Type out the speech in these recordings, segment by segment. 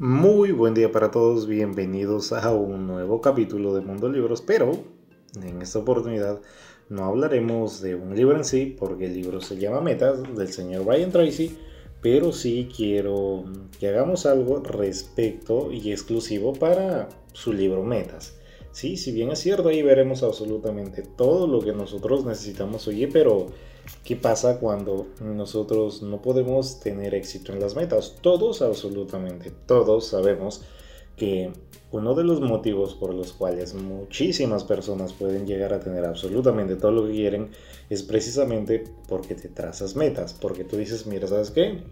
Muy buen día para todos, bienvenidos a un nuevo capítulo de Mundo Libros, pero en esta oportunidad no hablaremos de un libro en sí, porque el libro se llama Metas del señor Brian Tracy, pero sí quiero que hagamos algo respecto y exclusivo para su libro Metas. Sí, si bien es cierto, ahí veremos absolutamente todo lo que nosotros necesitamos, oye, pero ¿qué pasa cuando nosotros no podemos tener éxito en las metas? Todos, absolutamente, todos sabemos que uno de los motivos por los cuales muchísimas personas pueden llegar a tener absolutamente todo lo que quieren es precisamente porque te trazas metas, porque tú dices, mira, ¿sabes qué?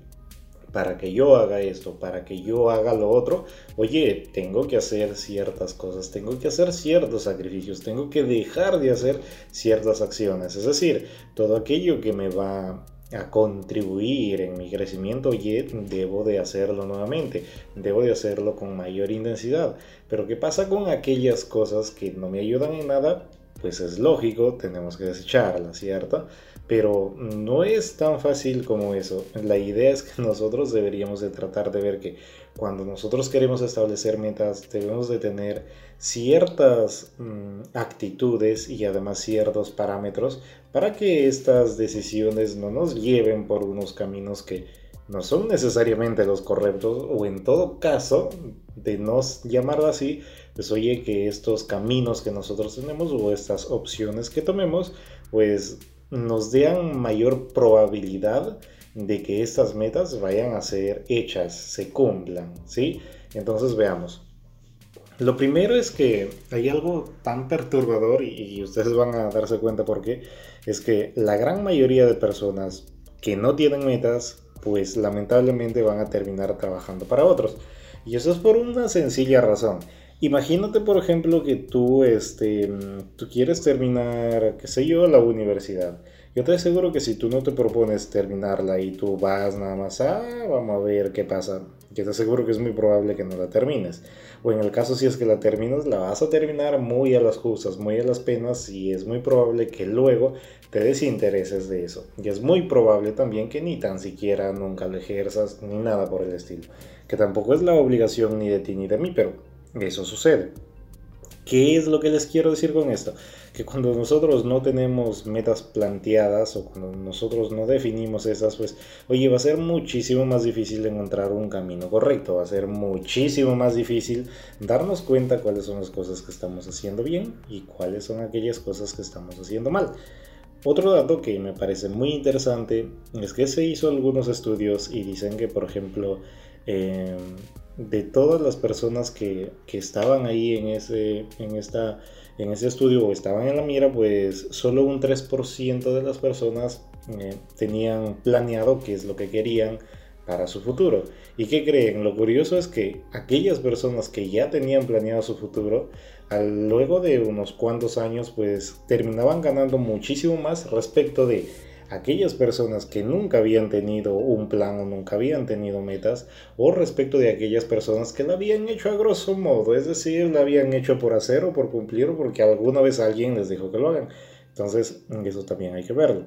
Para que yo haga esto, para que yo haga lo otro, oye, tengo que hacer ciertas cosas, tengo que hacer ciertos sacrificios, tengo que dejar de hacer ciertas acciones. Es decir, todo aquello que me va a contribuir en mi crecimiento, oye, debo de hacerlo nuevamente, debo de hacerlo con mayor intensidad. Pero ¿qué pasa con aquellas cosas que no me ayudan en nada? Pues es lógico, tenemos que desecharlas, ¿cierto? pero no es tan fácil como eso. La idea es que nosotros deberíamos de tratar de ver que cuando nosotros queremos establecer metas debemos de tener ciertas mm, actitudes y además ciertos parámetros para que estas decisiones no nos lleven por unos caminos que no son necesariamente los correctos o en todo caso de no llamarlo así pues oye que estos caminos que nosotros tenemos o estas opciones que tomemos pues nos den mayor probabilidad de que estas metas vayan a ser hechas, se cumplan, ¿sí? Entonces veamos. Lo primero es que hay algo tan perturbador y, ustedes van a darse cuenta por qué, es que la gran mayoría de personas que no tienen metas, pues lamentablemente van a terminar trabajando para otros. Y eso es por una sencilla razón. Imagínate, por ejemplo, que tú, este, tú quieres terminar, qué sé yo, la universidad. Yo te aseguro que si tú no te propones terminarla y tú vas nada más, ah, vamos a ver qué pasa, yo te aseguro que es muy probable que no la termines. O en el caso si es que la terminas, la vas a terminar muy a las justas, muy a las penas y es muy probable que luego te desintereses de eso. Y es muy probable también que ni tan siquiera nunca lo ejerzas ni nada por el estilo. Que tampoco es la obligación ni de ti ni de mí, pero eso sucede. ¿Qué es lo que les quiero decir con esto? Que cuando nosotros no tenemos metas planteadas o cuando nosotros no definimos esas, pues, oye, va a ser muchísimo más difícil encontrar un camino correcto, va a ser muchísimo más difícil darnos cuenta cuáles son las cosas que estamos haciendo bien y cuáles son aquellas cosas que estamos haciendo mal. Otro dato que me parece muy interesante es que se hizo algunos estudios y dicen que, por ejemplo, eh, de todas las personas que, estaban ahí en ese, en, esta, en ese estudio o estaban en la mira, pues solo un 3% de las personas eh, tenían planeado qué es lo que querían para su futuro. ¿Y qué creen? Lo curioso es que aquellas personas que ya tenían planeado su futuro, al, luego de unos cuantos años, pues terminaban ganando muchísimo más respecto de aquellas personas que nunca habían tenido un plan o nunca habían tenido metas, o respecto de aquellas personas que la habían hecho a grosso modo, es decir, la habían hecho por hacer o por cumplir o porque alguna vez alguien les dijo que lo hagan. Entonces, eso también hay que verlo.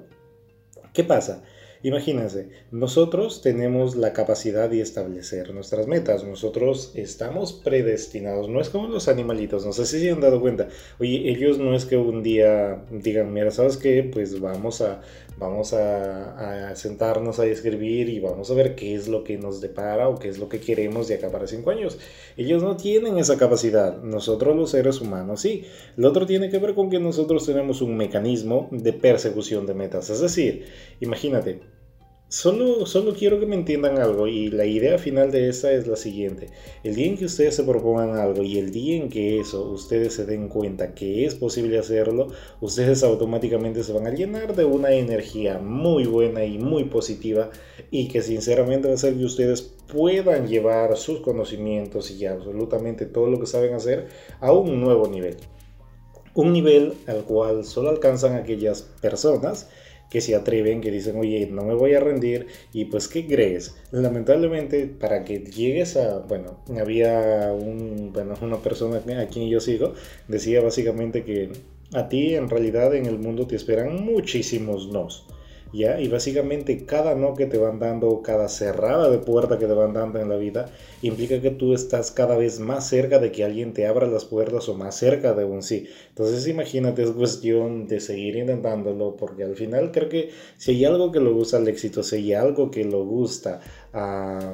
¿Qué pasa? Imagínense, nosotros tenemos la capacidad de establecer nuestras metas, nosotros estamos predestinados, no es como los animalitos, no sé si se han dado cuenta, oye, ellos no es que un día digan, mira, ¿sabes qué? Pues vamos a, vamos a, sentarnos a escribir y vamos a ver qué es lo que nos depara o qué es lo que queremos de acá para cinco años. Ellos no tienen esa capacidad, nosotros los seres humanos sí. Lo otro tiene que ver con que nosotros tenemos un mecanismo de persecución de metas, es decir, imagínate, Solo, solo quiero que me entiendan algo y la idea final de esta es la siguiente. El día en que ustedes se propongan algo y el día en que eso ustedes se den cuenta que es posible hacerlo, ustedes automáticamente se van a llenar de una energía muy buena y muy positiva y que sinceramente va a que ustedes puedan llevar sus conocimientos y absolutamente todo lo que saben hacer a un nuevo nivel. Un nivel al cual solo alcanzan aquellas personas que se atreven, que dicen, oye, no me voy a rendir, y pues, ¿qué crees? Lamentablemente, para que llegues a, bueno, había un, bueno, una persona a quien yo sigo, decía básicamente que a ti en realidad en el mundo te esperan muchísimos nos. Y básicamente cada no que te van dando, cada cerrada de puerta que te van dando en la vida, implica que tú estás cada vez más cerca de que alguien te abra las puertas o más cerca de un sí. Entonces imagínate, es cuestión de seguir intentándolo, porque al final creo que si hay algo que lo gusta al éxito, si hay algo que lo gusta a,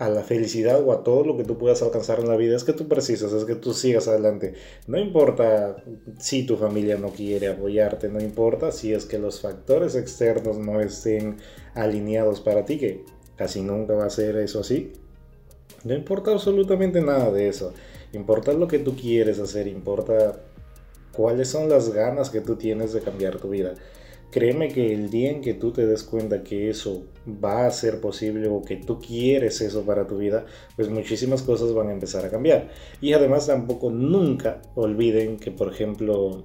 la felicidad o a todo lo que tú puedas alcanzar en la vida, es que tú precisas, es que tú sigas adelante. No importa si tu familia no quiere apoyarte, no importa si es que los factores externos no estén alineados para ti, que casi nunca va a ser eso así. No importa absolutamente nada de eso. Importa lo que tú quieres hacer, importa cuáles son las ganas que tú tienes de cambiar tu vida. Créeme que el día en que tú te des cuenta que eso va a ser posible o que tú quieres eso para tu vida, pues muchísimas cosas van a empezar a cambiar. Y además tampoco nunca olviden que, por ejemplo,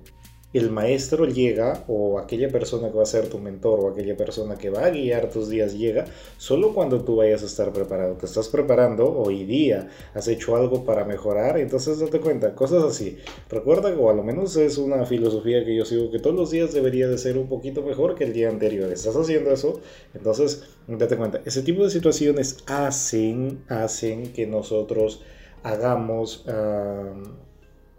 el maestro llega o aquella persona que va a ser tu mentor o aquella persona que va a guiar tus días llega solo cuando tú vayas a estar preparado. Te estás preparando hoy día, has hecho algo para mejorar, entonces date cuenta, cosas así. Recuerda que o a lo menos es una filosofía que yo sigo que todos los días debería de ser un poquito mejor que el día anterior. Estás haciendo eso, entonces date cuenta, ese tipo de situaciones hacen, hacen que nosotros hagamos... Uh,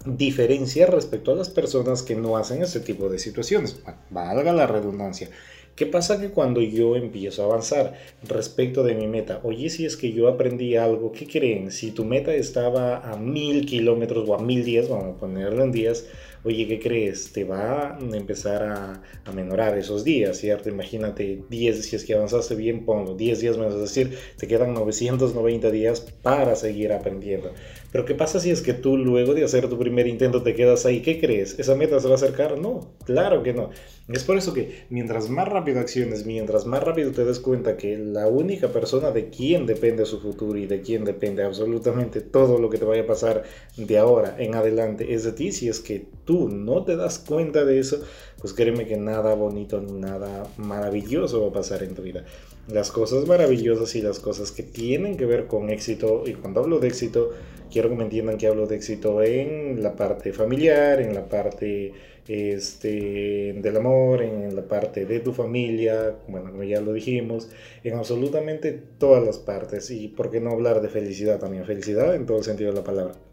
diferencia respecto a las personas que no hacen ese tipo de situaciones. Valga la redundancia. ¿Qué pasa que cuando yo empiezo a avanzar respecto de mi meta? Oye, si es que yo aprendí algo, ¿qué creen? Si tu meta estaba a mil kilómetros o a mil días, vamos a ponerlo en días, oye, ¿qué crees? Te va a empezar a, a menorar esos días, ¿cierto? Imagínate 10, si es que avanzaste bien, pongo 10 días menos, es decir, te quedan 990 días para seguir aprendiendo. Pero ¿qué pasa si es que tú luego de hacer tu primer intento te quedas ahí? ¿Qué crees? ¿Esa meta se va a acercar? No, claro que no. Es por eso que mientras más rápido acciones, mientras más rápido te des cuenta que la única persona de quien depende su futuro y de quien depende absolutamente todo lo que te vaya a pasar de ahora en adelante es de ti, si es que tú no te das cuenta de eso, pues créeme que nada bonito ni nada maravilloso va a pasar en tu vida. Las cosas maravillosas y las cosas que tienen que ver con éxito, y cuando hablo de éxito, quiero que me entiendan que hablo de éxito en la parte familiar, en la parte este, del amor, en la parte de tu familia, bueno, como ya lo dijimos, en absolutamente todas las partes. Y por qué no hablar de felicidad también, felicidad en todo el sentido de la palabra.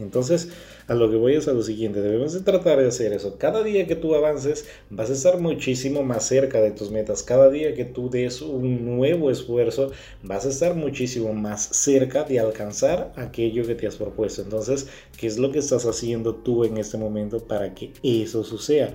Entonces, a lo que voy es a lo siguiente, debemos de tratar de hacer eso. Cada día que tú avances, vas a estar muchísimo más cerca de tus metas. Cada día que tú des un nuevo esfuerzo, vas a estar muchísimo más cerca de alcanzar aquello que te has propuesto. Entonces, ¿qué es lo que estás haciendo tú en este momento para que eso suceda?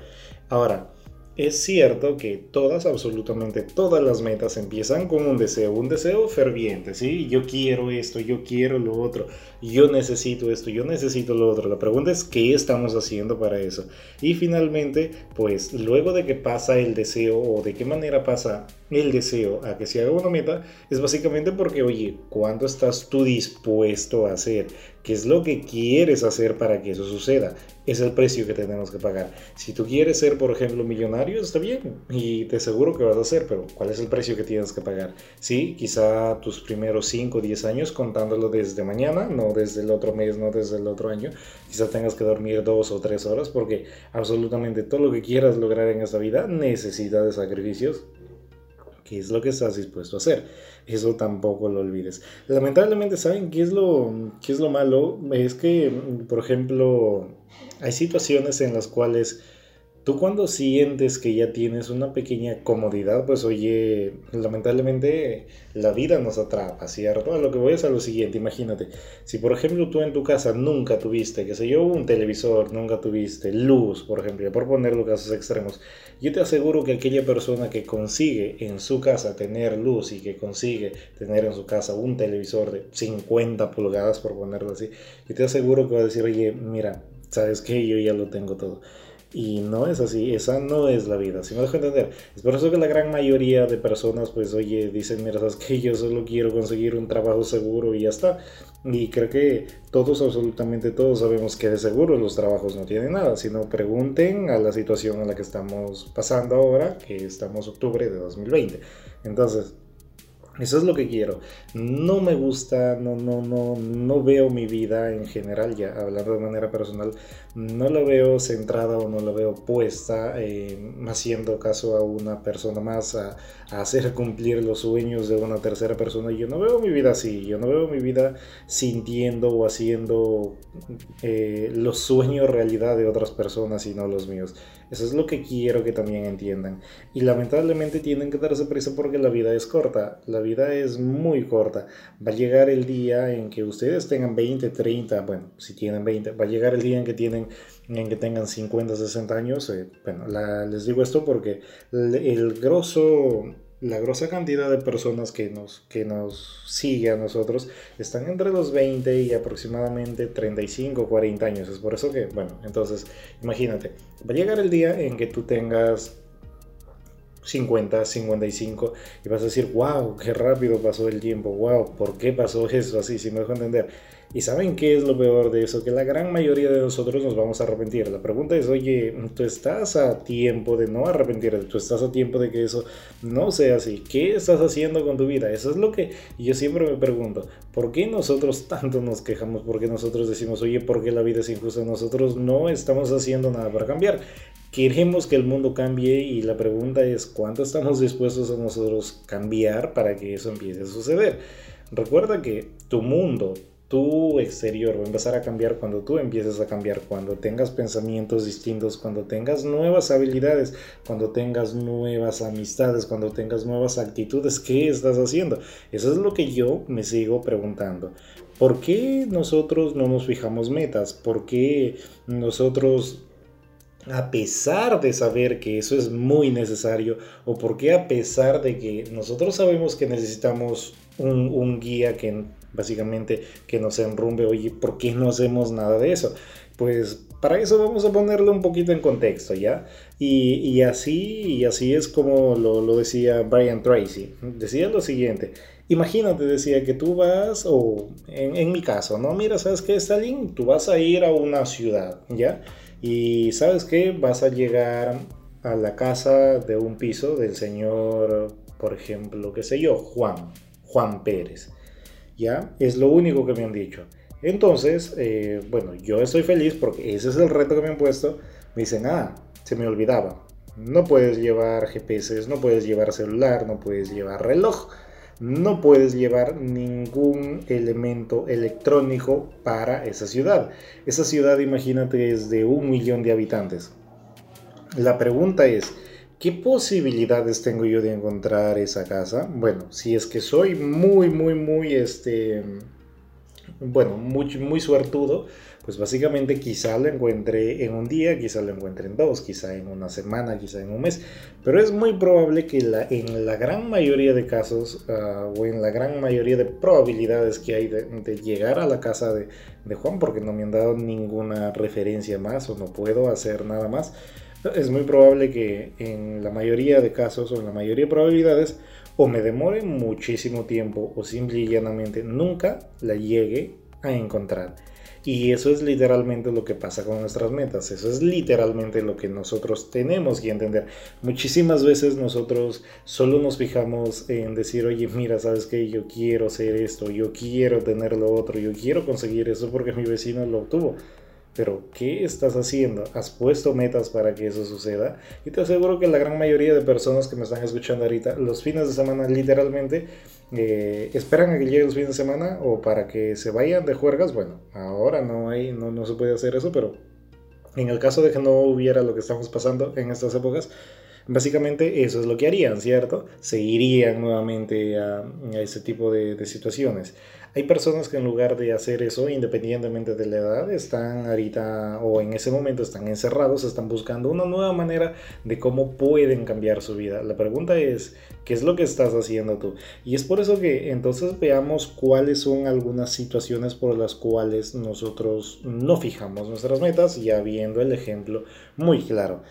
Ahora, es cierto que todas, absolutamente todas las metas empiezan con un deseo, un deseo ferviente, ¿sí? Yo quiero esto, yo quiero lo otro, yo necesito esto, yo necesito lo otro. La pregunta es qué estamos haciendo para eso. Y finalmente, pues luego de que pasa el deseo o de qué manera pasa el deseo a que se haga una meta, es básicamente porque, oye, ¿cuánto estás tú dispuesto a hacer? ¿Qué es lo que quieres hacer para que eso suceda? Es el precio que tenemos que pagar. Si tú quieres ser, por ejemplo, millonario, está bien y te aseguro que vas a hacer, pero ¿cuál es el precio que tienes que pagar? Sí, quizá tus primeros 5 o 10 años contándolo desde mañana, no desde el otro mes, no desde el otro año. Quizá tengas que dormir 2 o 3 horas porque absolutamente todo lo que quieras lograr en esta vida necesita de sacrificios qué es lo que estás dispuesto a hacer. Eso tampoco lo olvides. Lamentablemente, ¿saben qué es lo, qué es lo malo? Es que, por ejemplo, hay situaciones en las cuales Tú cuando sientes que ya tienes una pequeña comodidad, pues oye, lamentablemente la vida nos atrapa, ¿cierto? A lo que voy es a lo siguiente, imagínate, si por ejemplo tú en tu casa nunca tuviste, qué sé yo, un televisor, nunca tuviste luz, por ejemplo, por ponerlo casos extremos, yo te aseguro que aquella persona que consigue en su casa tener luz y que consigue tener en su casa un televisor de 50 pulgadas, por ponerlo así, yo te aseguro que va a decir, oye, mira, ¿sabes qué? Yo ya lo tengo todo. Y no es así, esa no es la vida, si me dejo entender. Es por eso que la gran mayoría de personas, pues, oye, dicen, mira, sabes que yo solo quiero conseguir un trabajo seguro y ya está. Y creo que todos, absolutamente todos, sabemos que de seguro los trabajos no tienen nada. Si no, pregunten a la situación en la que estamos pasando ahora, que estamos octubre de 2020. Entonces, Eso es lo que quiero. No me gusta, no, no, no, no veo mi vida en general, ya hablando de manera personal, no la veo centrada o no la veo puesta haciendo caso a una persona más, a, hacer cumplir los sueños de una tercera persona. Yo no veo mi vida así, yo no veo mi vida sintiendo o haciendo eh, los sueños realidad de otras personas y no los míos. Eso es lo que quiero que también entiendan. Y lamentablemente tienen que darse prisa porque la vida es corta. La vida es muy corta. Va a llegar el día en que ustedes tengan 20, 30, bueno, si tienen 20, va a llegar el día en que tienen en que tengan 50, 60 años. Eh, bueno, les digo esto porque el, el grosso la grosa cantidad de personas que nos, que nos sigue a nosotros están entre los 20 y aproximadamente 35, 40 años. Es por eso que, bueno, entonces imagínate, va a llegar el día en que tú tengas 50, 55 y vas a decir, wow, qué rápido pasó el tiempo, wow, ¿por qué pasó eso así? Si me dejo entender. Y saben qué es lo peor de eso, que la gran mayoría de nosotros nos vamos a arrepentir. La pregunta es, oye, tú estás a tiempo de no arrepentirte, tú estás a tiempo de que eso no sea así. ¿Qué estás haciendo con tu vida? Eso es lo que yo siempre me pregunto. ¿Por qué nosotros tanto nos quejamos? ¿Por qué nosotros decimos, oye, ¿por qué la vida es injusta? Nosotros no estamos haciendo nada para cambiar. Queremos que el mundo cambie y la pregunta es, ¿cuánto estamos dispuestos a nosotros cambiar para que eso empiece a suceder? Recuerda que tu mundo, tu exterior va a empezar a cambiar cuando tú empieces a cambiar, cuando tengas pensamientos distintos, cuando tengas nuevas habilidades, cuando tengas nuevas amistades, cuando tengas nuevas actitudes. ¿Qué estás haciendo? Eso es lo que yo me sigo preguntando. ¿Por qué nosotros no nos fijamos metas? ¿Por qué nosotros a pesar de saber que eso es muy necesario o por qué a pesar de que nosotros sabemos que necesitamos un, un guía que básicamente que nos enrumbe, oye, ¿por qué no hacemos nada de eso? Pues para eso vamos a ponerlo un poquito en contexto, ¿ya? Y, así, así es como lo, lo, decía Brian Tracy. Decía lo siguiente, imagínate, decía que tú vas, o en, en mi caso, ¿no? Mira, ¿sabes qué, Stalin? Tú vas a ir a una ciudad, ¿ya? Y ¿sabes qué? Vas a llegar a la casa de un piso del señor, por ejemplo, qué sé yo, Juan, Juan Pérez. ¿Ya? Es lo único que me han dicho. Entonces, eh, bueno, yo estoy feliz porque ese es el reto que me han puesto. Me dicen, ah, se me olvidaba. No puedes llevar GPS, no puedes llevar celular, no puedes llevar reloj, no puedes llevar ningún elemento electrónico para esa ciudad. Esa ciudad, imagínate, es de un millón de habitantes. La pregunta es, ¿Qué posibilidades tengo yo de encontrar esa casa? Bueno, si es que soy muy, muy, muy, este, bueno, muy, muy suertudo, pues básicamente quizá lo encuentre en un día, quizá lo encuentre en dos, quizá en una semana, quizá en un mes, pero es muy probable que la, en la gran mayoría de casos uh, o en la gran mayoría de probabilidades que hay de, llegar a la casa de Juan, porque no me han dado ninguna referencia más o no puedo hacer nada más, es muy probable que en la mayoría de casos o en la mayoría de probabilidades o me demore muchísimo tiempo o simple y llanamente nunca la llegue a encontrar. Y eso es literalmente lo que pasa con nuestras metas. Eso es literalmente lo que nosotros tenemos que entender. Muchísimas veces nosotros solo nos fijamos en decir, oye, mira, sabes que yo quiero hacer esto, yo quiero tener lo otro, yo quiero conseguir eso porque mi vecino lo obtuvo. Pero, ¿qué estás haciendo? ¿Has puesto metas para que eso suceda? Y te aseguro que la gran mayoría de personas que me están escuchando ahorita, los fines de semana literalmente eh, esperan a que lleguen los fines de semana o para que se vayan de juergas. Bueno, ahora no, hay, no, no se puede hacer eso, pero en el caso de que no hubiera lo que estamos pasando en estas épocas, Básicamente eso es lo que harían, ¿cierto? Se irían nuevamente a, ese tipo de, de, situaciones. Hay personas que en lugar de hacer eso, independientemente de la edad, están ahorita o en ese momento están encerrados, están buscando una nueva manera de cómo pueden cambiar su vida. La pregunta es, ¿qué es lo que estás haciendo tú? Y es por eso que entonces veamos cuáles son algunas situaciones por las cuales nosotros no fijamos nuestras metas, ya viendo el ejemplo muy claro.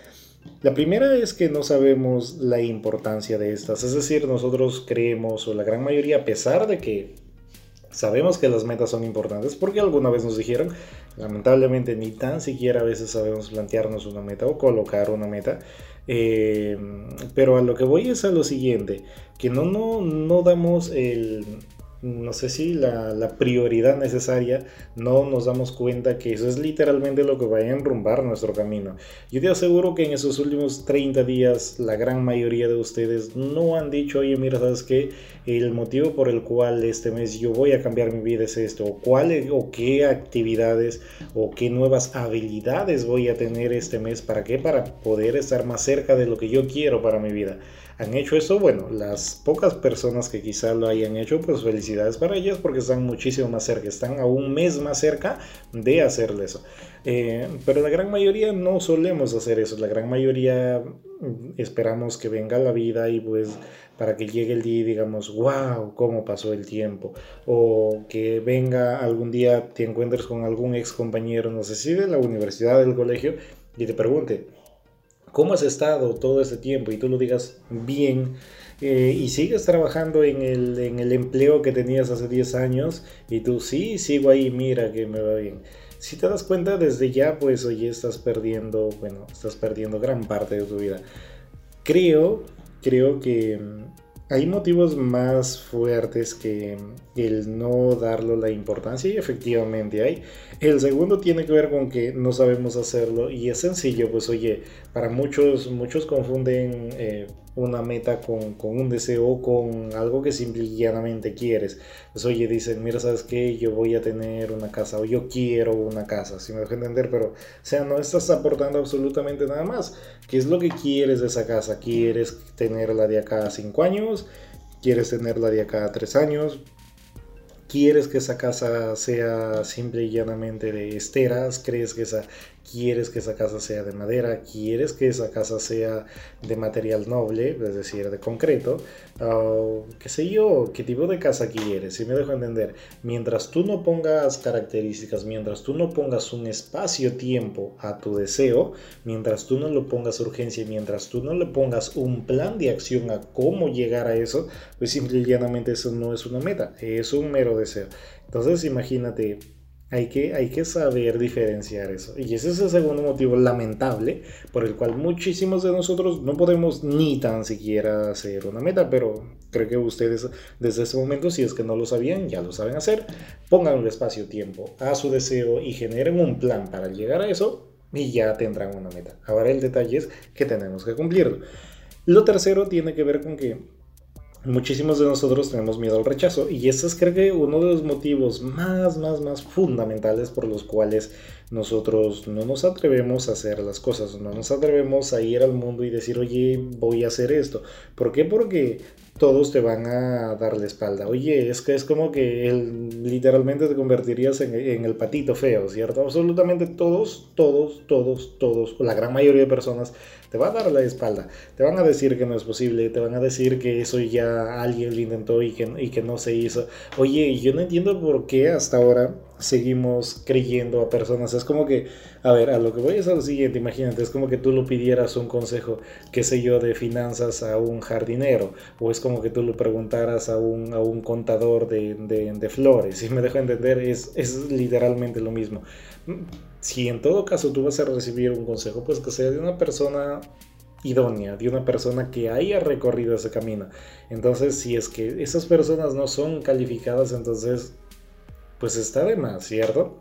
La primera es que no sabemos la importancia de estas, es decir, nosotros creemos, o la gran mayoría, a pesar de que Sabemos que las metas son importantes porque alguna vez nos dijeron, lamentablemente ni tan siquiera a veces sabemos plantearnos una meta o colocar una meta. Eh, pero a lo que voy es a lo siguiente, que no, no, no damos el, no sé si la, prioridad necesaria, no nos damos cuenta que eso es literalmente lo que va a enrumbar nuestro camino. Yo te aseguro que en esos últimos 30 días la gran mayoría de ustedes no han dicho, oye, mira, ¿sabes qué? El motivo por el cual este mes yo voy a cambiar mi vida es esto, o, cuál, o qué actividades o qué nuevas habilidades voy a tener este mes, ¿para qué? Para poder estar más cerca de lo que yo quiero para mi vida han hecho eso, bueno, las pocas personas que quizá lo hayan hecho, pues felicidades para ellas porque están muchísimo más cerca, están a un mes más cerca de hacerle eso. Eh, pero la gran mayoría no solemos hacer eso, la gran mayoría mm, esperamos que venga la vida y pues para que llegue el día y digamos, wow, cómo pasó el tiempo. O que venga algún día, te encuentres con algún ex compañero, no sé si de la universidad, del colegio, y te pregunte, cómo has estado todo este tiempo y tú lo digas bien eh, y sigues trabajando en el, en el, empleo que tenías hace 10 años y tú sí, sigo ahí, mira que me va bien. Si te das cuenta desde ya, pues oye, estás perdiendo, bueno, estás perdiendo gran parte de tu vida. Creo, creo que hay motivos más fuertes que el no darlo la importancia y efectivamente hay. El segundo tiene que ver con que no sabemos hacerlo y es sencillo, pues oye, para muchos, muchos confunden eh, una meta con, un deseo, con algo que simplemente quieres. Pues oye, dicen, mira, ¿sabes qué? Yo voy a tener una casa o yo quiero una casa, si me dejo entender, pero o sea, no estás aportando absolutamente nada más. ¿Qué es lo que quieres de esa casa? ¿Quieres tenerla de acá a 5 años? ¿Quieres tenerla de acá a 3 años? ¿Quieres que esa casa sea simple y llanamente de esteras? ¿Crees que esa quieres que esa casa sea de madera, quieres que esa casa sea de material noble, es decir, de concreto, uh, qué sé yo, qué tipo de casa quieres, si me dejo entender. Mientras tú no pongas características, mientras tú no pongas un espacio-tiempo a tu deseo, mientras tú no le pongas urgencia, mientras tú no le pongas un plan de acción a cómo llegar a eso, pues simple y llanamente eso no es una meta, es un mero deseo. Entonces imagínate hay que, hay que saber diferenciar eso. Y ese es el segundo motivo lamentable por el cual muchísimos de nosotros no podemos ni tan siquiera hacer una meta, pero creo que ustedes desde ese momento, si es que no lo sabían, ya lo saben hacer, pongan un espacio-tiempo a su deseo y generen un plan para llegar a eso y ya tendrán una meta. Ahora el detalle es que tenemos que cumplirlo. Lo tercero tiene que ver con que muchísimos de nosotros tenemos miedo al rechazo y ese es creo que uno de los motivos más, más, más fundamentales por los cuales nosotros no nos atrevemos a hacer las cosas, no nos atrevemos a ir al mundo y decir, oye, voy a hacer esto. ¿Por qué? Porque todos te van a dar la espalda. Oye, es que es como que literalmente te convertirías en, en, el patito feo, ¿cierto? Absolutamente todos, todos, todos, todos, la gran mayoría de personas te va a dar la espalda. Te van a decir que no es posible, te van a decir que eso ya alguien lo intentó y que, y que no se hizo. Oye, yo no entiendo por qué hasta ahora seguimos creyendo a personas. Es como que, a ver, a lo que voy es a lo siguiente, imagínate, es como que tú lo pidieras un consejo, qué sé yo, de finanzas a un jardinero, o es como que tú lo preguntaras a un, a un contador de, de, de flores, si me dejo entender, es, es literalmente lo mismo si en todo caso tú vas a recibir un consejo, pues que sea de una persona idónea, de una persona que haya recorrido ese camino. Entonces, si es que esas personas no son calificadas, entonces, pues está de más, ¿cierto?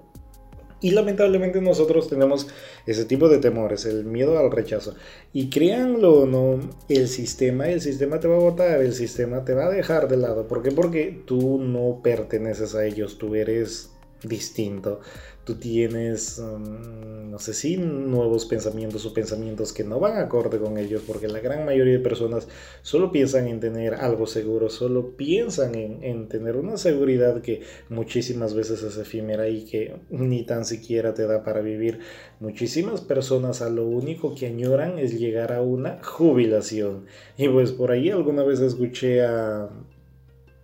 Y lamentablemente nosotros tenemos ese tipo de temores, el miedo al rechazo. Y créanlo o no, el sistema, el sistema te va a votar, el sistema te va a dejar de lado. ¿Por qué? Porque tú no perteneces a ellos, tú eres distinto tú tienes, um, no sé si nuevos pensamientos o pensamientos que no van acorde con ellos, porque la gran mayoría de personas solo piensan en tener algo seguro, solo piensan en, en tener una seguridad que muchísimas veces es efímera y que ni tan siquiera te da para vivir. Muchísimas personas a lo único que añoran es llegar a una jubilación. Y pues por ahí alguna vez escuché a,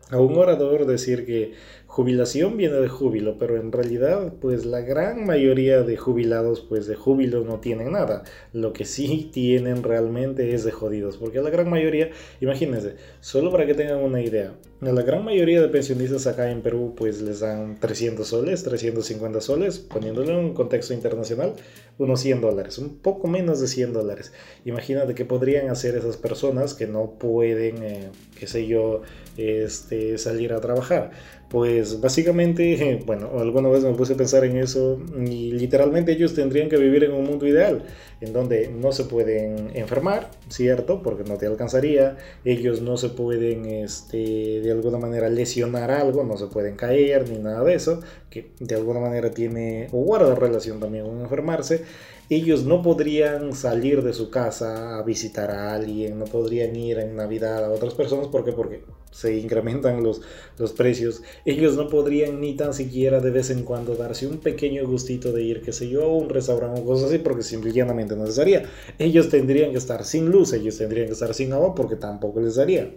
a un orador decir que jubilación viene de júbilo, pero en realidad pues la gran mayoría de jubilados pues de júbilo no tienen nada. Lo que sí tienen realmente es de jodidos, porque la gran mayoría, imagínense, solo para que tengan una idea, a la gran mayoría de pensionistas acá en Perú pues les dan 300 soles, 350 soles, poniéndolo en un contexto internacional, unos 100 dólares, un poco menos de 100 dólares. Imagínate qué podrían hacer esas personas que no pueden, eh, qué sé yo, este, salir a trabajar. Pues básicamente, bueno, alguna vez me puse a pensar en eso y literalmente ellos tendrían que vivir en un mundo ideal, en donde no se pueden enfermar, ¿cierto? Porque no te alcanzaría, ellos no se pueden, este, de alguna manera lesionar algo, no se pueden caer ni nada de eso, que de alguna manera tiene o guarda relación también con enfermarse ellos no podrían salir de su casa a visitar a alguien, no podrían ir en Navidad a otras personas, ¿por qué? Porque se incrementan los, los precios. Ellos no podrían ni tan siquiera de vez en cuando darse un pequeño gustito de ir, qué sé yo, a un restaurante o cosas así, porque simplemente no les daría. Ellos tendrían que estar sin luz, ellos tendrían que estar sin agua, porque tampoco les daría.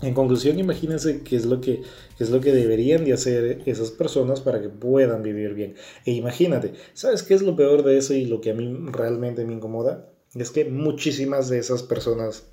En conclusión, imagínense qué es lo que, es lo que deberían de hacer esas personas para que puedan vivir bien. E imagínate, ¿sabes qué es lo peor de eso y lo que a mí realmente me incomoda? Es que muchísimas de esas personas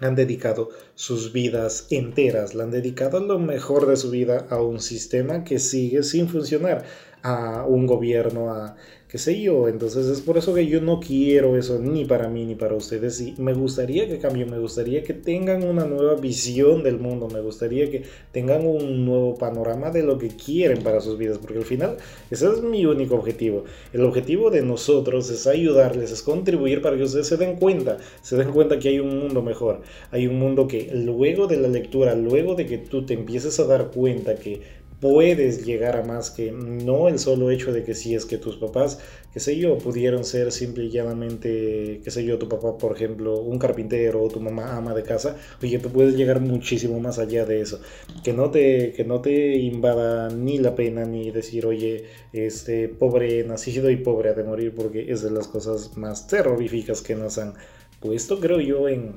han dedicado sus vidas enteras, la han dedicado lo mejor de su vida a un sistema que sigue sin funcionar, a un gobierno, a qué sé yo. Entonces es por eso que yo no quiero eso ni para mí ni para ustedes. Y me gustaría que cambien, me gustaría que tengan una nueva visión del mundo, me gustaría que tengan un nuevo panorama de lo que quieren para sus vidas, porque al final ese es mi único objetivo. El objetivo de nosotros es ayudarles, es contribuir para que ustedes se den cuenta, se den cuenta que hay un mundo mejor, hay un mundo que luego de la lectura, luego de que tú te empieces a dar cuenta que puedes llegar a más que no el solo hecho de que si es que tus papás, qué sé yo, pudieron ser simple y llanamente, qué sé yo, tu papá, por ejemplo, un carpintero o tu mamá ama de casa, oye, tú puedes llegar muchísimo más allá de eso. Que no te, que no te invada ni la pena ni decir, oye, este, pobre nacido y pobre ha de morir, porque es de las cosas más terroríficas que nos han puesto, creo yo, en,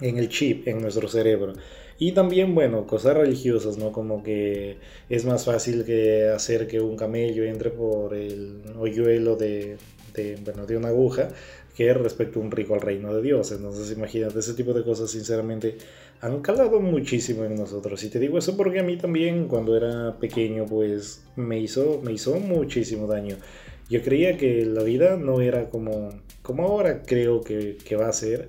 en el chip, en nuestro cerebro. Y también, bueno, cosas religiosas, ¿no? Como que es más fácil que hacer que un camello entre por el hoyuelo de, de, bueno, de una aguja que respecto a un rico al reino de Dios. Entonces, imagínate, ese tipo de cosas, sinceramente, han calado muchísimo en nosotros. Y te digo eso porque a mí también, cuando era pequeño, pues me hizo, me hizo muchísimo daño. Yo creía que la vida no era como, como ahora creo que, que va a ser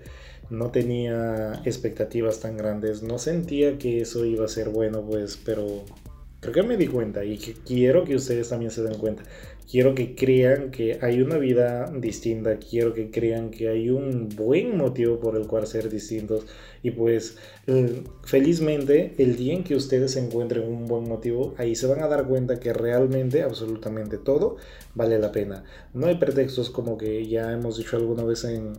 no tenía expectativas tan grandes, no sentía que eso iba a ser bueno, pues, pero creo que me di cuenta y quiero que ustedes también se den cuenta. Quiero que crean que hay una vida distinta, quiero que crean que hay un buen motivo por el cual ser distintos y pues felizmente el día en que ustedes encuentren un buen motivo, ahí se van a dar cuenta que realmente absolutamente todo vale la pena. No hay pretextos como que ya hemos dicho alguna vez en,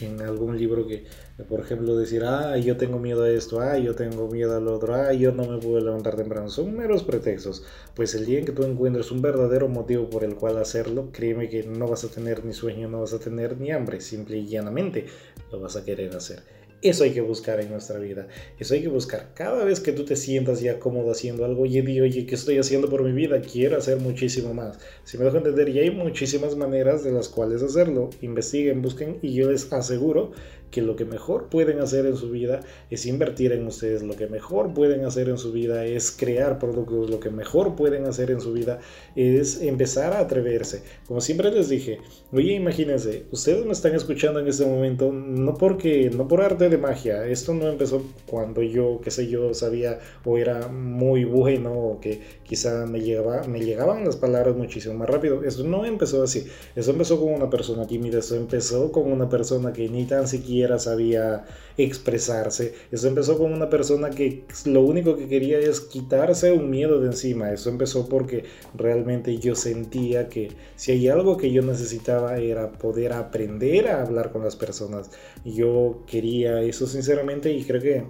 en algún libro que, por ejemplo, decir, ah, yo tengo miedo a esto, ah, yo tengo miedo al otro, ah, yo no me puedo levantar temprano. Son meros pretextos. Pues el día en que tú encuentres un verdadero motivo por el cual hacerlo, créeme que no vas a tener ni sueño, no vas a tener ni hambre, simple y llanamente lo vas a querer hacer. Eso hay que buscar en nuestra vida. Eso hay que buscar. Cada vez que tú te sientas ya cómodo haciendo algo, oye, di, oye, ¿qué estoy haciendo por mi vida? Quiero hacer muchísimo más. Si me dejo entender, y hay muchísimas maneras de las cuales hacerlo. Investiguen, busquen y yo les aseguro que lo que mejor pueden hacer en su vida es invertir en ustedes, lo que mejor pueden hacer en su vida es crear productos, lo que mejor pueden hacer en su vida es empezar a atreverse. Como siempre les dije, oye, imagínense, ustedes me están escuchando en este momento no porque, no por arte de magia, esto no empezó cuando yo, qué sé yo, sabía o era muy bueno o que quizá me, llegaba, me llegaban las palabras muchísimo más rápido. Eso no empezó así, eso empezó con una persona tímida, eso empezó con una persona que ni tan siquiera sabía expresarse. Eso empezó con una persona que lo único que quería es quitarse un miedo de encima. Eso empezó porque realmente yo sentía que si hay algo que yo necesitaba era poder aprender a hablar con las personas. Yo quería eso sinceramente y creo que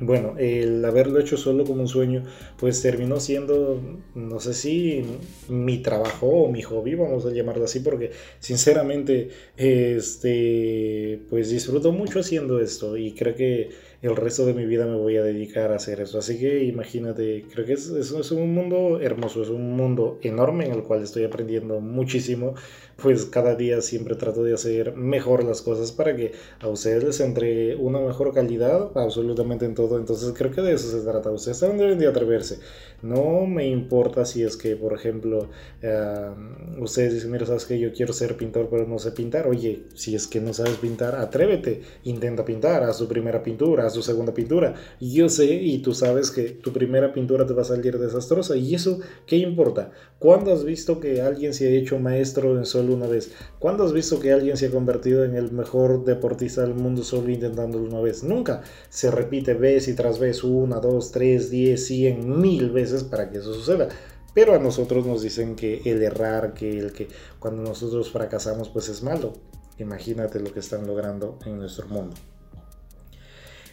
bueno, el haberlo hecho solo como un sueño, pues terminó siendo, no sé si mi trabajo o mi hobby, vamos a llamarlo así, porque sinceramente, este, pues disfruto mucho haciendo esto y creo que el resto de mi vida me voy a dedicar a hacer eso. Así que imagínate, creo que es, es un mundo hermoso, es un mundo enorme en el cual estoy aprendiendo muchísimo. Pues cada día siempre trato de hacer mejor las cosas para que a ustedes les entre una mejor calidad absolutamente en todo. Entonces creo que de eso se trata. Ustedes también deben de atreverse. No me importa si es que, por ejemplo, eh, ustedes dicen, mira, sabes que yo quiero ser pintor pero no sé pintar. Oye, si es que no sabes pintar, atrévete, intenta pintar, haz tu primera pintura, haz tu segunda pintura. Yo sé y tú sabes que tu primera pintura te va a salir desastrosa. ¿Y eso qué importa? ¿Cuándo has visto que alguien se ha hecho maestro en solo una vez? ¿Cuándo has visto que alguien se ha convertido en el mejor deportista del mundo solo intentándolo una vez? Nunca. Se repite vez y tras vez, una, dos, tres, diez, cien, mil veces para que eso suceda. Pero a nosotros nos dicen que el errar, que el que cuando nosotros fracasamos pues es malo. Imagínate lo que están logrando en nuestro mundo.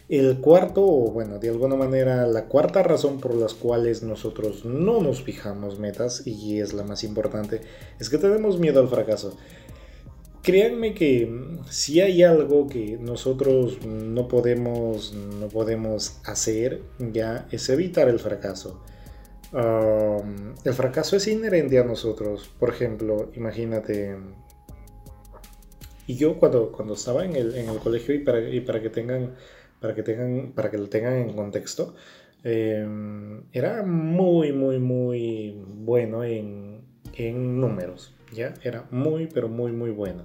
El cuarto, o bueno, de alguna manera la cuarta razón por las cuales nosotros no nos fijamos metas, y es la más importante, es que tenemos miedo al fracaso. Créanme que si hay algo que nosotros no podemos, no podemos hacer, ya es evitar el fracaso. Um, el fracaso es inherente a nosotros. Por ejemplo, imagínate. Y yo cuando, cuando estaba en el, en el colegio y para, y para que tengan para que tengan para que lo tengan en contexto em, era muy muy muy bueno en, en, números ya era muy pero muy muy bueno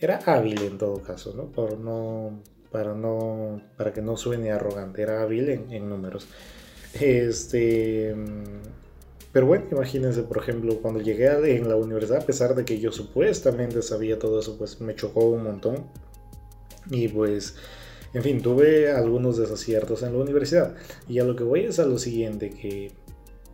era hábil en todo caso no por no para no para que no suene arrogante era hábil en, en números este. Pero bueno, imagínense, por ejemplo, cuando llegué en la universidad, a pesar de que yo supuestamente sabía todo eso, pues me chocó un montón. Y pues, en fin, tuve algunos desaciertos en la universidad. Y a lo que voy es a lo siguiente, que,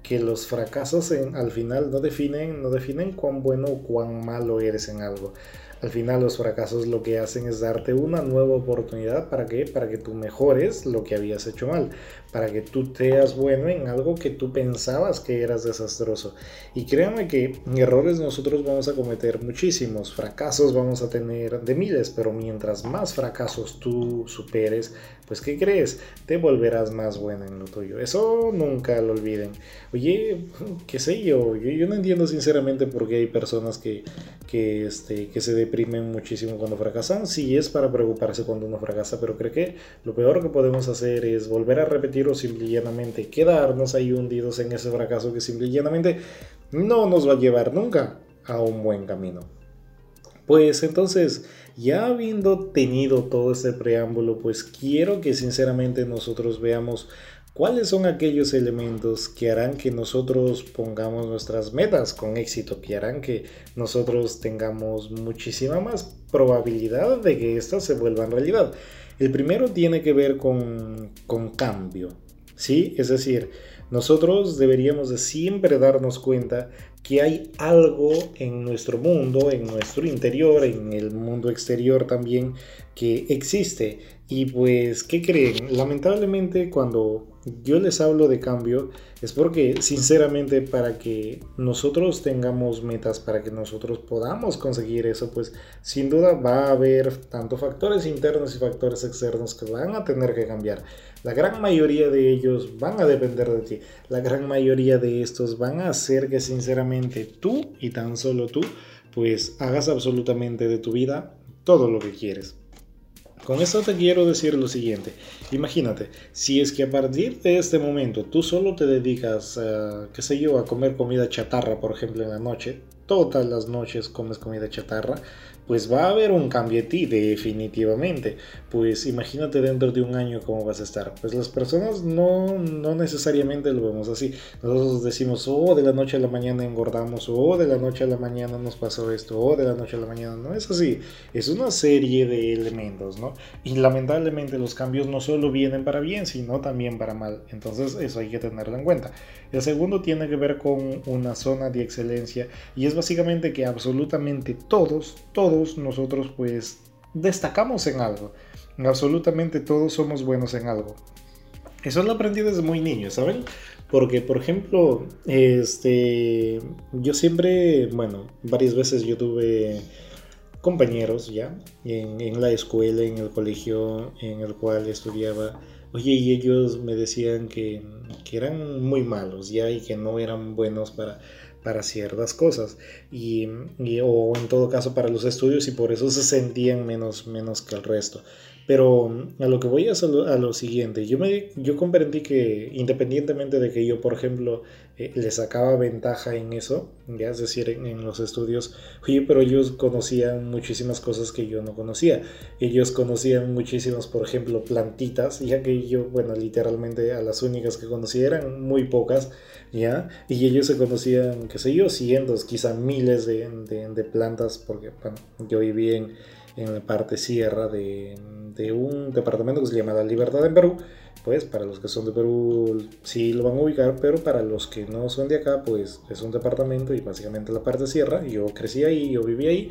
que los fracasos en, al final no definen, no definen cuán bueno o cuán malo eres en algo. Al final los fracasos lo que hacen es darte una nueva oportunidad para que para que tú mejores lo que habías hecho mal, para que tú seas bueno en algo que tú pensabas que eras desastroso. Y créanme que errores nosotros vamos a cometer muchísimos, fracasos vamos a tener de miles, pero mientras más fracasos tú superes, pues ¿qué crees? Te volverás más bueno en lo tuyo. Eso nunca lo olviden. Oye, qué sé yo, yo, no entiendo sinceramente por qué hay personas que, que, este, que se muchísimo cuando fracasan. Sí es para preocuparse cuando uno fracasa, pero creo que lo peor que podemos hacer es volver a repetir o simple y llanamente quedarnos ahí hundidos en ese fracaso que simple y llanamente no nos va a llevar nunca a un buen camino. Pues entonces, ya habiendo tenido todo este preámbulo, pues quiero que sinceramente nosotros veamos cuáles son aquellos elementos que harán que nosotros pongamos nuestras metas con éxito, que harán que nosotros tengamos muchísima más probabilidad de que éstas se vuelvan realidad. El primero tiene que ver con, con cambio, ¿sí? Es decir, nosotros deberíamos de siempre darnos cuenta que hay algo en nuestro mundo, en nuestro interior, en el mundo exterior también, que existe. Y pues, ¿qué creen? Lamentablemente cuando yo les hablo de cambio es porque sinceramente para que nosotros tengamos metas, para que nosotros podamos conseguir eso, pues sin duda va a haber tanto factores internos y factores externos que van a tener que cambiar. La gran mayoría de ellos van a depender de ti. La gran mayoría de estos van a hacer que sinceramente tú y tan solo tú pues hagas absolutamente de tu vida todo lo que quieres. Con esto te quiero decir lo siguiente. Imagínate, si es que a partir de este momento tú solo te dedicas, a, qué sé yo, a comer comida chatarra, por ejemplo, en la noche, todas las noches comes comida chatarra, pues va a haber un cambio de ti definitivamente. Pues imagínate dentro de un año cómo vas a estar. Pues las personas no, no necesariamente lo vemos así. Nosotros decimos, oh, de la noche a la mañana engordamos, oh, de la noche a la mañana nos pasó esto, oh, de la noche a la mañana. No es así. Es una serie de elementos, ¿no? Y lamentablemente los cambios no solo vienen para bien, sino también para mal. Entonces eso hay que tenerlo en cuenta. El segundo tiene que ver con una zona de excelencia y es básicamente que absolutamente todos, todos nosotros pues destacamos en algo. Absolutamente todos somos buenos en algo. Eso lo aprendí desde muy niño, ¿saben? Porque, por ejemplo, este, yo siempre, bueno, varias veces yo tuve compañeros ya en, en, la escuela, en el colegio en el cual estudiaba. Oye, y ellos me decían que, que eran muy malos ya y que no eran buenos para, para ciertas cosas y, o en todo caso para los estudios y por eso se sentían menos, menos que el resto. Pero a lo que voy es a lo, siguiente, yo, me, yo comprendí que independientemente de que yo, por ejemplo, eh, le sacaba ventaja en eso, ya es decir, en, los estudios, oye, pero ellos conocían muchísimas cosas que yo no conocía. Ellos conocían muchísimas, por ejemplo, plantitas, ya que yo, bueno, literalmente a las únicas que conocía eran muy pocas, ¿ya? Y ellos se conocían, qué sé yo, cientos, quizá miles de, de plantas, porque bueno, yo viví en en la parte sierra de, de, un departamento que se llama La Libertad en Perú. Pues para los que son de Perú sí lo van a ubicar, pero para los que no son de acá, pues es un departamento y básicamente la parte sierra. Yo crecí ahí, yo viví ahí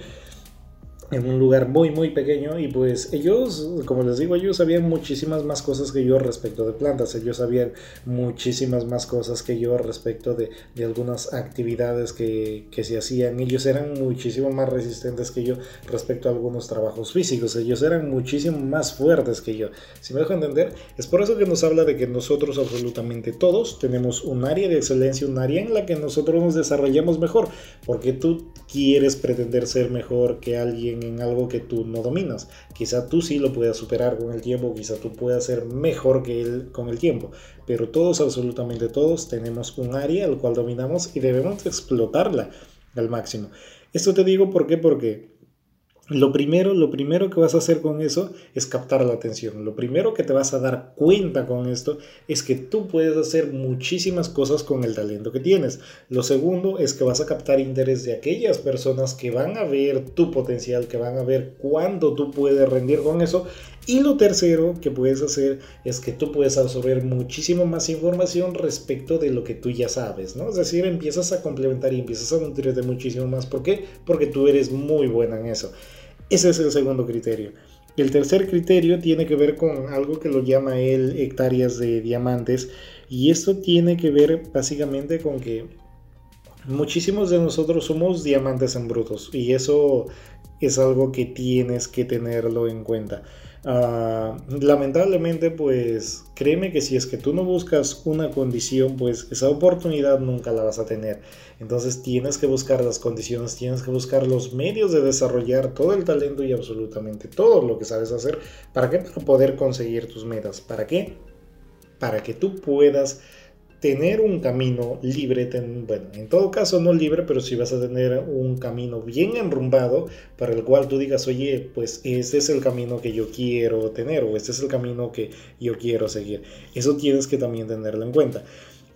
en un lugar muy muy pequeño y pues ellos, como les digo, ellos sabían muchísimas más cosas que yo respecto de plantas, ellos sabían muchísimas más cosas que yo respecto de, de algunas actividades que, que, se hacían, ellos eran muchísimo más resistentes que yo respecto a algunos trabajos físicos, ellos eran muchísimo más fuertes que yo, si me dejo entender, es por eso que nos habla de que nosotros absolutamente todos tenemos un área de excelencia, un área en la que nosotros nos desarrollamos mejor, porque tú quieres pretender ser mejor que alguien en algo que tú no dominas. Quizá tú sí lo puedas superar con el tiempo, quizá tú puedas ser mejor que él con el tiempo, pero todos, absolutamente todos, tenemos un área al cual dominamos y debemos explotarla al máximo. Esto te digo por qué, porque lo primero, lo primero que vas a hacer con eso es captar la atención. Lo primero que te vas a dar cuenta con esto es que tú puedes hacer muchísimas cosas con el talento que tienes. Lo segundo es que vas a captar interés de aquellas personas que van a ver tu potencial, que van a ver cuándo tú puedes rendir con eso. Y lo tercero que puedes hacer es que tú puedes absorber muchísimo más información respecto de lo que tú ya sabes, ¿no? Es decir, empiezas a complementar y empiezas a nutrirte muchísimo más. ¿Por qué? Porque tú eres muy buena en eso. Ese es el segundo criterio. El tercer criterio tiene que ver con algo que lo llama él hectáreas de diamantes y esto tiene que ver básicamente con que muchísimos de nosotros somos diamantes en brutos y eso es algo que tienes que tenerlo en cuenta. Ah, lamentablemente, pues créeme que si es que tú no buscas una condición, pues esa oportunidad nunca la vas a tener. Entonces tienes que buscar las condiciones, tienes que buscar los medios de desarrollar todo el talento y absolutamente todo lo que sabes hacer. ¿Para qué? Para poder conseguir tus metas. ¿Para qué? Para que tú puedas tener un camino libre, bueno, en todo caso no libre, pero si vas a tener un camino bien enrumbado para el cual tú digas, oye, pues este es el camino que yo quiero tener o este es el camino que yo quiero seguir. Eso tienes que también tenerlo en cuenta.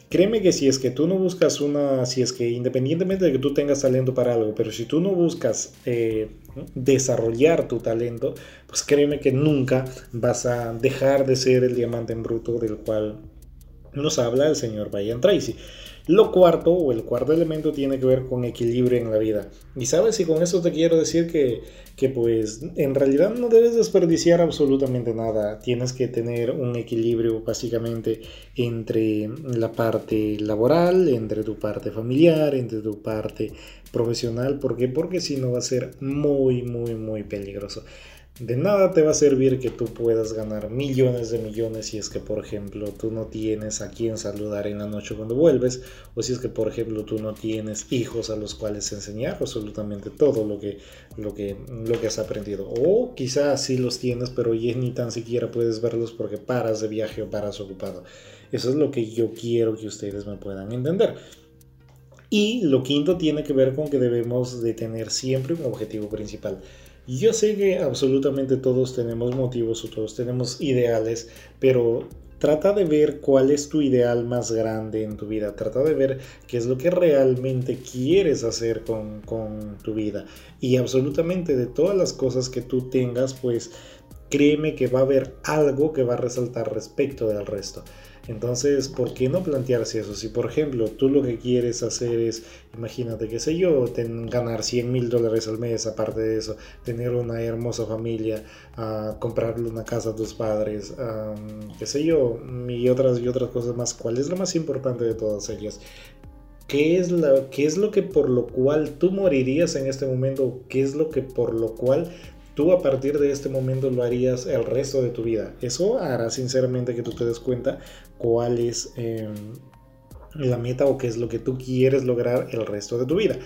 Créeme que si es que tú no buscas una, si es que independientemente de que tú tengas talento para algo, pero si tú no buscas eh, desarrollar tu talento, pues créeme que nunca vas a dejar de ser el diamante en bruto del cual nos habla el señor Brian Tracy. Lo cuarto o el cuarto elemento tiene que ver con equilibrio en la vida. Y sabes, y con eso te quiero decir que, que pues en realidad no debes desperdiciar absolutamente nada. Tienes que tener un equilibrio básicamente entre la parte laboral, entre tu parte familiar, entre tu parte profesional. ¿Por qué? Porque si no va a ser muy, muy, muy peligroso. De nada te va a servir que tú puedas ganar millones de millones si es que, por ejemplo, tú no tienes a quien saludar en la noche cuando vuelves, o si es que, por ejemplo, tú no tienes hijos a los cuales enseñar absolutamente todo lo que, lo que, lo que has aprendido. O quizás sí los tienes, pero ya ni tan siquiera puedes verlos porque paras de viaje o paras ocupado. Eso es lo que yo quiero que ustedes me puedan entender. Y lo quinto tiene que ver con que debemos de tener siempre un objetivo principal. Yo sé que absolutamente todos tenemos motivos o todos tenemos ideales, pero trata de ver cuál es tu ideal más grande en tu vida. Trata de ver qué es lo que realmente quieres hacer con, con tu vida. Y absolutamente de todas las cosas que tú tengas, pues créeme que va a haber algo que va a resaltar respecto del resto. Entonces, ¿por qué no plantearse eso? Si, por ejemplo, tú lo que quieres hacer es, imagínate, qué sé yo, ganar 100 mil dólares al mes, aparte de eso, tener una hermosa familia, uh, comprarle una casa a tus padres, qué sé yo, y otras, y otras cosas más. ¿Cuál es lo más importante de todas ellas? ¿Qué es, la, ¿Qué es lo que por lo cual tú morirías en este momento? ¿Qué es lo que por lo cual tú a partir de este momento lo harías el resto de tu vida? Eso hará sinceramente que tú te des cuenta cuál es em, la meta o qué es lo que tú quieres lograr el resto de tu vida.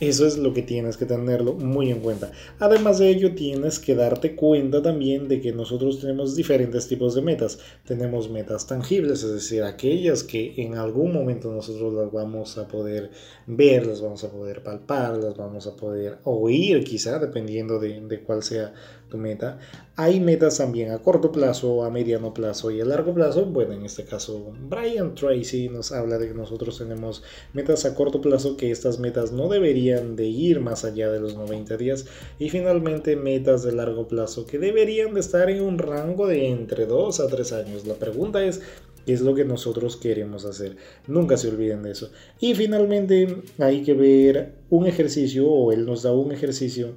Eso es lo que tienes que tenerlo muy en cuenta. Además de ello, tienes que darte cuenta también de que nosotros tenemos diferentes tipos de metas. Tenemos metas tangibles, es decir, aquellas que en algún momento nosotros las vamos a poder ver, las vamos a poder palpar, las vamos a poder oír quizá, dependiendo de, de cuál sea tu meta. Hay metas también a corto plazo, a mediano plazo y a largo plazo. Bueno, en este caso, Brian Tracy nos habla de que nosotros tenemos metas a corto plazo, que estas metas no deberían de ir más allá de los 90 días. Y finalmente, metas de largo plazo, que deberían de estar en un rango de entre 2 a 3 años. La pregunta es, ¿Qué es lo que nosotros queremos hacer. Nunca se olviden de eso. Y finalmente hay que ver un ejercicio o él nos da un ejercicio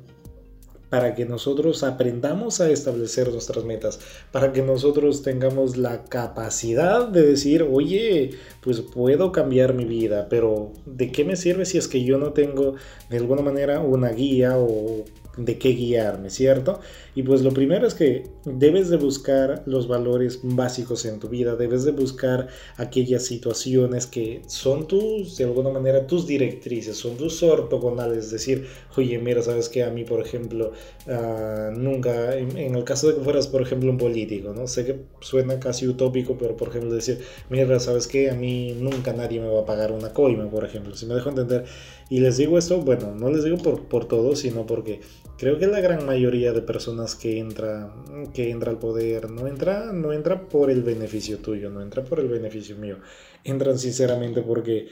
para que nosotros aprendamos a establecer nuestras metas, para que nosotros tengamos la capacidad de decir, oye, pues puedo cambiar mi vida, pero ¿de qué me sirve si es que yo no tengo de alguna manera una guía o de qué guiarme, ¿cierto? Y pues lo primero es que debes de buscar los valores básicos en tu vida, debes de buscar aquellas situaciones que son tus, de alguna manera, tus directrices, son tus ortogonales, es decir, oye, mira, sabes que a mí, por ejemplo, ah, nunca, en, el caso de que fueras, por ejemplo, un político, ¿no? Sé que suena casi utópico, pero por ejemplo, decir, mira, sabes que a mí nunca nadie me va a pagar una coima, por ejemplo, si me dejo entender. Y les digo esto, bueno, no les digo por, por todo, sino porque creo que la gran mayoría de personas que entra, que entra al poder no entra, no entra por el beneficio tuyo, no entra por el beneficio mío. Entran sinceramente porque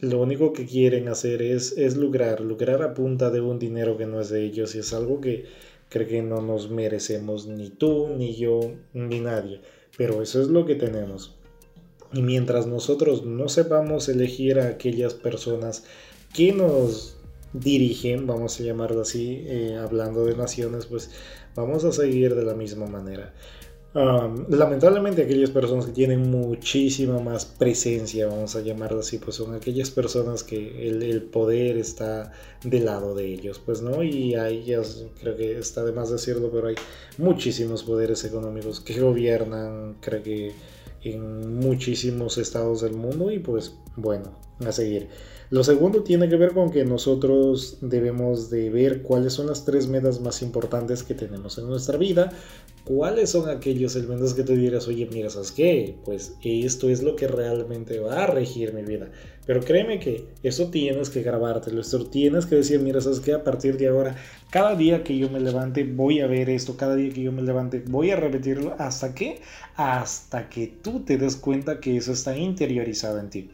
lo único que quieren hacer es, es lograr, lograr a punta de un dinero que no es de ellos y es algo que creo que no nos merecemos ni tú, ni yo, ni nadie. Pero eso es lo que tenemos. Y mientras nosotros no sepamos elegir a aquellas personas que nos dirigen, vamos a llamarlo así, eh, hablando de naciones, pues vamos a seguir de la misma manera. lamentablemente aquellas personas que tienen muchísima más presencia, vamos a llamarlo así, pues son aquellas personas que el, poder está del lado de ellos, pues no, y ellas, creo que está de más decirlo, pero hay muchísimos poderes económicos que gobiernan, creo que en muchísimos estados del mundo y pues bueno, a seguir. Lo segundo tiene que ver con que nosotros debemos de ver cuáles son las tres metas más importantes que tenemos en nuestra vida, cuáles son aquellos elementos que te dirás, oye, mira, ¿sabes qué? Pues esto es lo que realmente va a regir mi vida. Pero créeme que eso tienes que grabártelo, esto tienes que decir, mira, ¿sabes qué? A partir de ahora, cada día que yo me levante voy a ver esto, cada día que yo me levante voy a repetirlo, ¿hasta qué? Hasta que tú te des cuenta que eso está interiorizado en ti.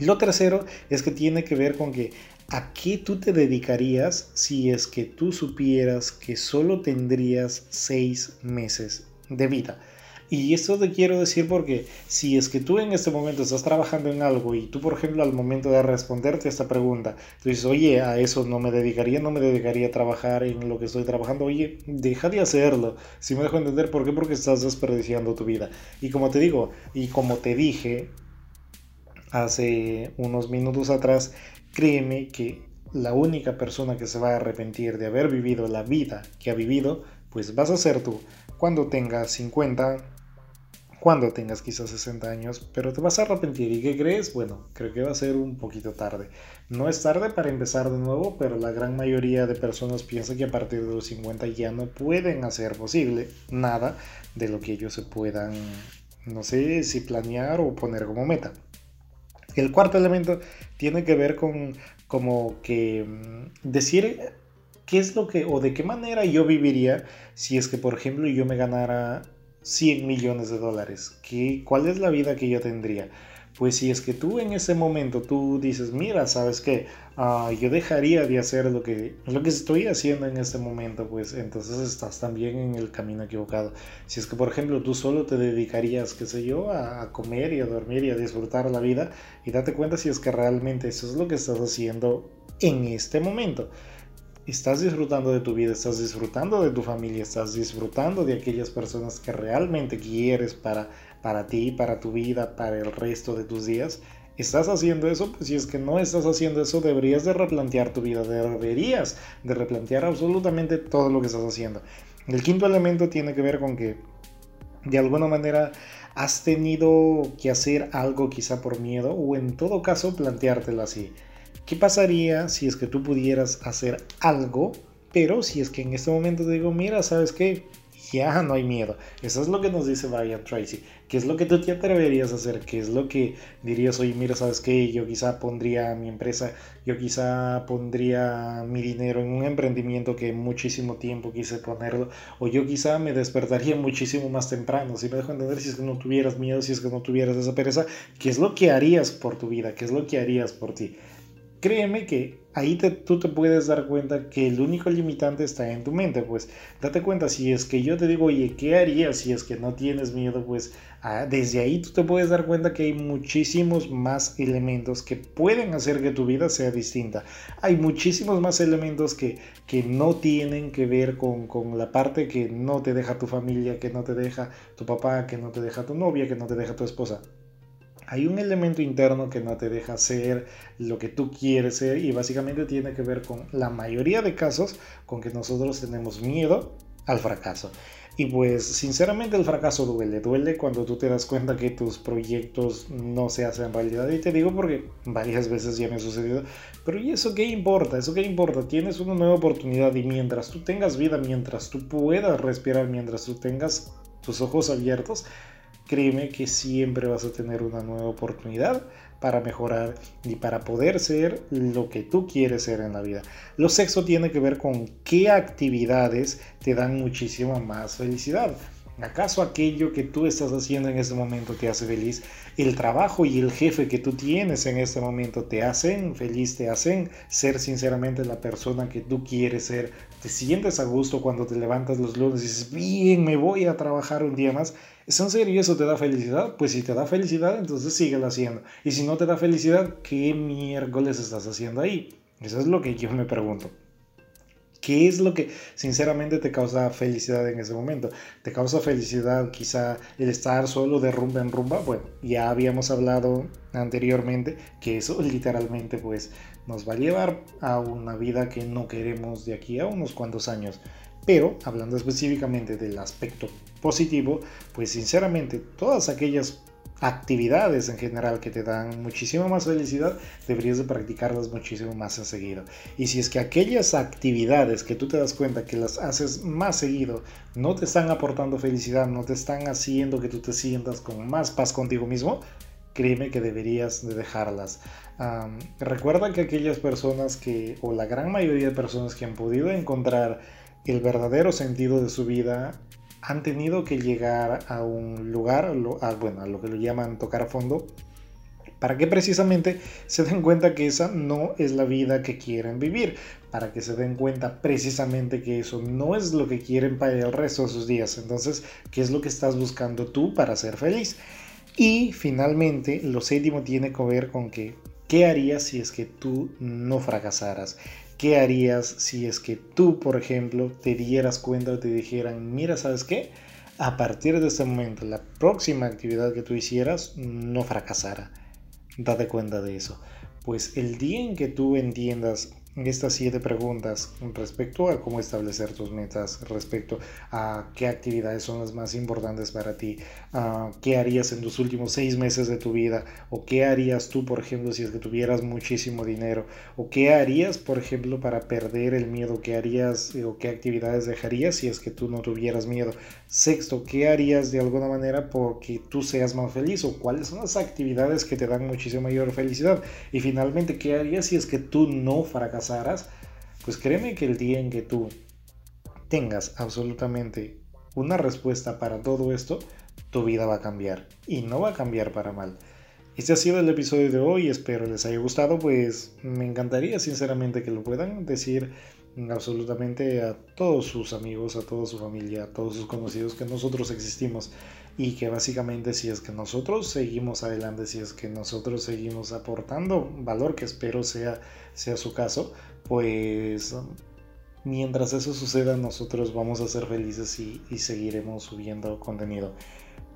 Lo tercero es que tiene que ver con que a qué tú te dedicarías si es que tú supieras que solo tendrías seis meses de vida. Y esto te quiero decir porque si es que tú en este momento estás trabajando en algo y tú, por ejemplo, al momento de responderte esta pregunta, tú dices, oye, a eso no me dedicaría, no me dedicaría a trabajar en lo que estoy trabajando, oye, deja de hacerlo. Si me dejo entender, ¿por qué? Porque estás desperdiciando tu vida. Y como te digo, y como te dije, hace unos minutos atrás, créeme que la única persona que se va a arrepentir de haber vivido la vida que ha vivido, pues vas a ser tú. Cuando tengas 50, cuando tengas quizás 60 años, pero te vas a arrepentir. ¿Y qué crees? Bueno, creo que va a ser un poquito tarde. No es tarde para empezar de nuevo, pero la gran mayoría de personas piensa que a partir de los 50 ya no pueden hacer posible nada de lo que ellos se puedan, no sé si planear o poner como meta. El cuarto elemento tiene que ver con como que mm, decir qué es lo que o de qué manera yo viviría si es que, por ejemplo, yo me ganara 100 millones de dólares. ¿Qué, ¿Cuál es la vida que yo tendría? Pues si es que tú en ese momento tú dices, mira, sabes que ah, yo dejaría de hacer lo que, lo que estoy haciendo en este momento, pues entonces estás también en el camino equivocado. Si es que, por ejemplo, tú solo te dedicarías, qué sé yo, a, comer y a dormir y a disfrutar la vida, y date cuenta si es que realmente eso es lo que estás haciendo en este momento estás disfrutando de tu vida, estás disfrutando de tu familia, estás disfrutando de aquellas personas que realmente quieres para para ti, para tu vida, para el resto de tus días, ¿Estás haciendo eso? Pues si es que no estás haciendo eso, deberías de replantear tu vida, deberías de replantear absolutamente todo lo que estás haciendo. El quinto elemento tiene que ver con que de alguna manera has tenido que hacer algo quizá por miedo o en todo caso planteártelo así. ¿Qué pasaría si es que tú pudieras hacer algo, pero si es que en este momento te digo, mira, ¿sabes qué? Ya no hay miedo. Eso es lo que nos dice Brian Tracy. ¿Qué es lo que tú te atreverías a hacer? ¿Qué es lo que dirías, oye, mira, ¿sabes qué? Yo quizá pondría mi empresa, yo quizá pondría mi dinero en un emprendimiento que muchísimo tiempo quise ponerlo, o yo quizá me despertaría muchísimo más temprano. Si me dejo entender, si es que no tuvieras miedo, si es que no tuvieras esa pereza, ¿qué es lo que harías por tu vida? ¿Qué es lo que harías por ti? créeme que ahí tú te puedes dar cuenta que el único limitante está en tu mente, pues date cuenta, si es que yo te digo, oye, ¿qué harías si es que no tienes miedo? Pues ah, desde ahí tú te puedes dar cuenta que hay muchísimos más elementos que pueden hacer que tu vida sea distinta. Hay muchísimos más elementos que, que no tienen que ver con, con la parte que no te deja tu familia, que no te deja tu papá, que no te deja tu novia, que no te deja tu esposa hay un elemento interno que no te deja ser lo que tú quieres ser y básicamente tiene que ver con la mayoría de casos con que nosotros tenemos miedo al fracaso. Y pues sinceramente el fracaso duele, duele cuando tú te das cuenta que tus proyectos no se hacen realidad. Y te digo porque varias veces ya me ha sucedido, pero ¿y eso qué importa? ¿Eso qué importa? Tienes una nueva oportunidad y mientras tú tengas vida, mientras tú puedas respirar, mientras tú tengas tus ojos abiertos, créeme que siempre vas a tener una nueva oportunidad para mejorar y para poder ser lo que tú quieres ser en la vida. Lo sexo tiene que ver con qué actividades te dan muchísima más felicidad. ¿Acaso aquello que tú estás haciendo en este momento te hace feliz? ¿El trabajo y el jefe que tú tienes en este momento te hacen feliz? ¿Te hacen ser sinceramente la persona que tú quieres ser? ¿Te sientes a gusto cuando te levantas los lunes y dices, bien, me voy a trabajar un día más? ¿Es en serio eso te da felicidad? Pues si te da felicidad, entonces síguelo haciendo. Y si no te da felicidad, ¿qué miércoles estás haciendo ahí? Eso es lo que yo me pregunto. ¿Qué es lo que sinceramente te causa felicidad en ese momento? ¿Te causa felicidad quizá el estar solo de rumba en rumba? Bueno, ya habíamos hablado anteriormente que eso literalmente pues nos va a llevar a una vida que no queremos de aquí a unos cuantos años. Pero hablando específicamente del aspecto positivo, pues sinceramente todas aquellas actividades en general que te dan muchísima más felicidad, deberías de practicarlas muchísimo más seguido. Y si es que aquellas actividades que tú te das cuenta que las haces más seguido no te están aportando felicidad, no te están haciendo que tú te sientas con más paz contigo mismo, créeme que deberías de dejarlas. recuerda que aquellas personas que, o la gran mayoría de personas que han podido encontrar el verdadero sentido de su vida han tenido que llegar a un lugar, a, bueno, a lo que lo llaman tocar a fondo, para que precisamente se den cuenta que esa no es la vida que quieren vivir, para que se den cuenta precisamente que eso no es lo que quieren para el resto de sus días. Entonces, ¿qué es lo que estás buscando tú para ser feliz? Y finalmente, lo séptimo tiene que ver con que, ¿qué harías si es que tú no fracasaras? ¿Qué harías si es que tú, por ejemplo, te dieras cuenta o te dijeran, mira, ¿sabes qué? A partir de este momento, la próxima actividad que tú hicieras no fracasara. Date cuenta de eso. Pues el día en que tú entiendas estas siete preguntas respecto a cómo establecer tus metas, respecto a qué actividades son las más importantes para ti, qué harías en los últimos seis meses de tu vida, o qué harías tú, por ejemplo, si es que tuvieras muchísimo dinero, o qué harías, por ejemplo, para perder el miedo, qué harías o qué actividades dejarías si es que tú no tuvieras miedo. Sexto, qué harías de alguna manera porque tú seas más feliz, o cuáles son las actividades que te dan muchísima mayor felicidad. Y finalmente, qué harías si es que tú no fracasas pues créeme que el día en que tú tengas absolutamente una respuesta para todo esto, tu vida va a cambiar y no va a cambiar para mal. Este ha sido el episodio de hoy, espero les haya gustado, pues me encantaría sinceramente que lo puedan decir absolutamente a todos sus amigos, a toda su familia, a todos sus conocidos que nosotros existimos y que básicamente si es que nosotros seguimos adelante, si es que nosotros seguimos aportando valor, que espero sea, sea su caso, pues mientras eso suceda nosotros vamos a ser felices y, seguiremos subiendo contenido.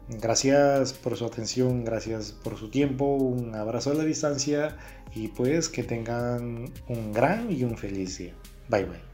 Gracias por su atención, gracias por su tiempo, un abrazo a la distancia y pues que tengan un gran y un feliz día. Bye bye.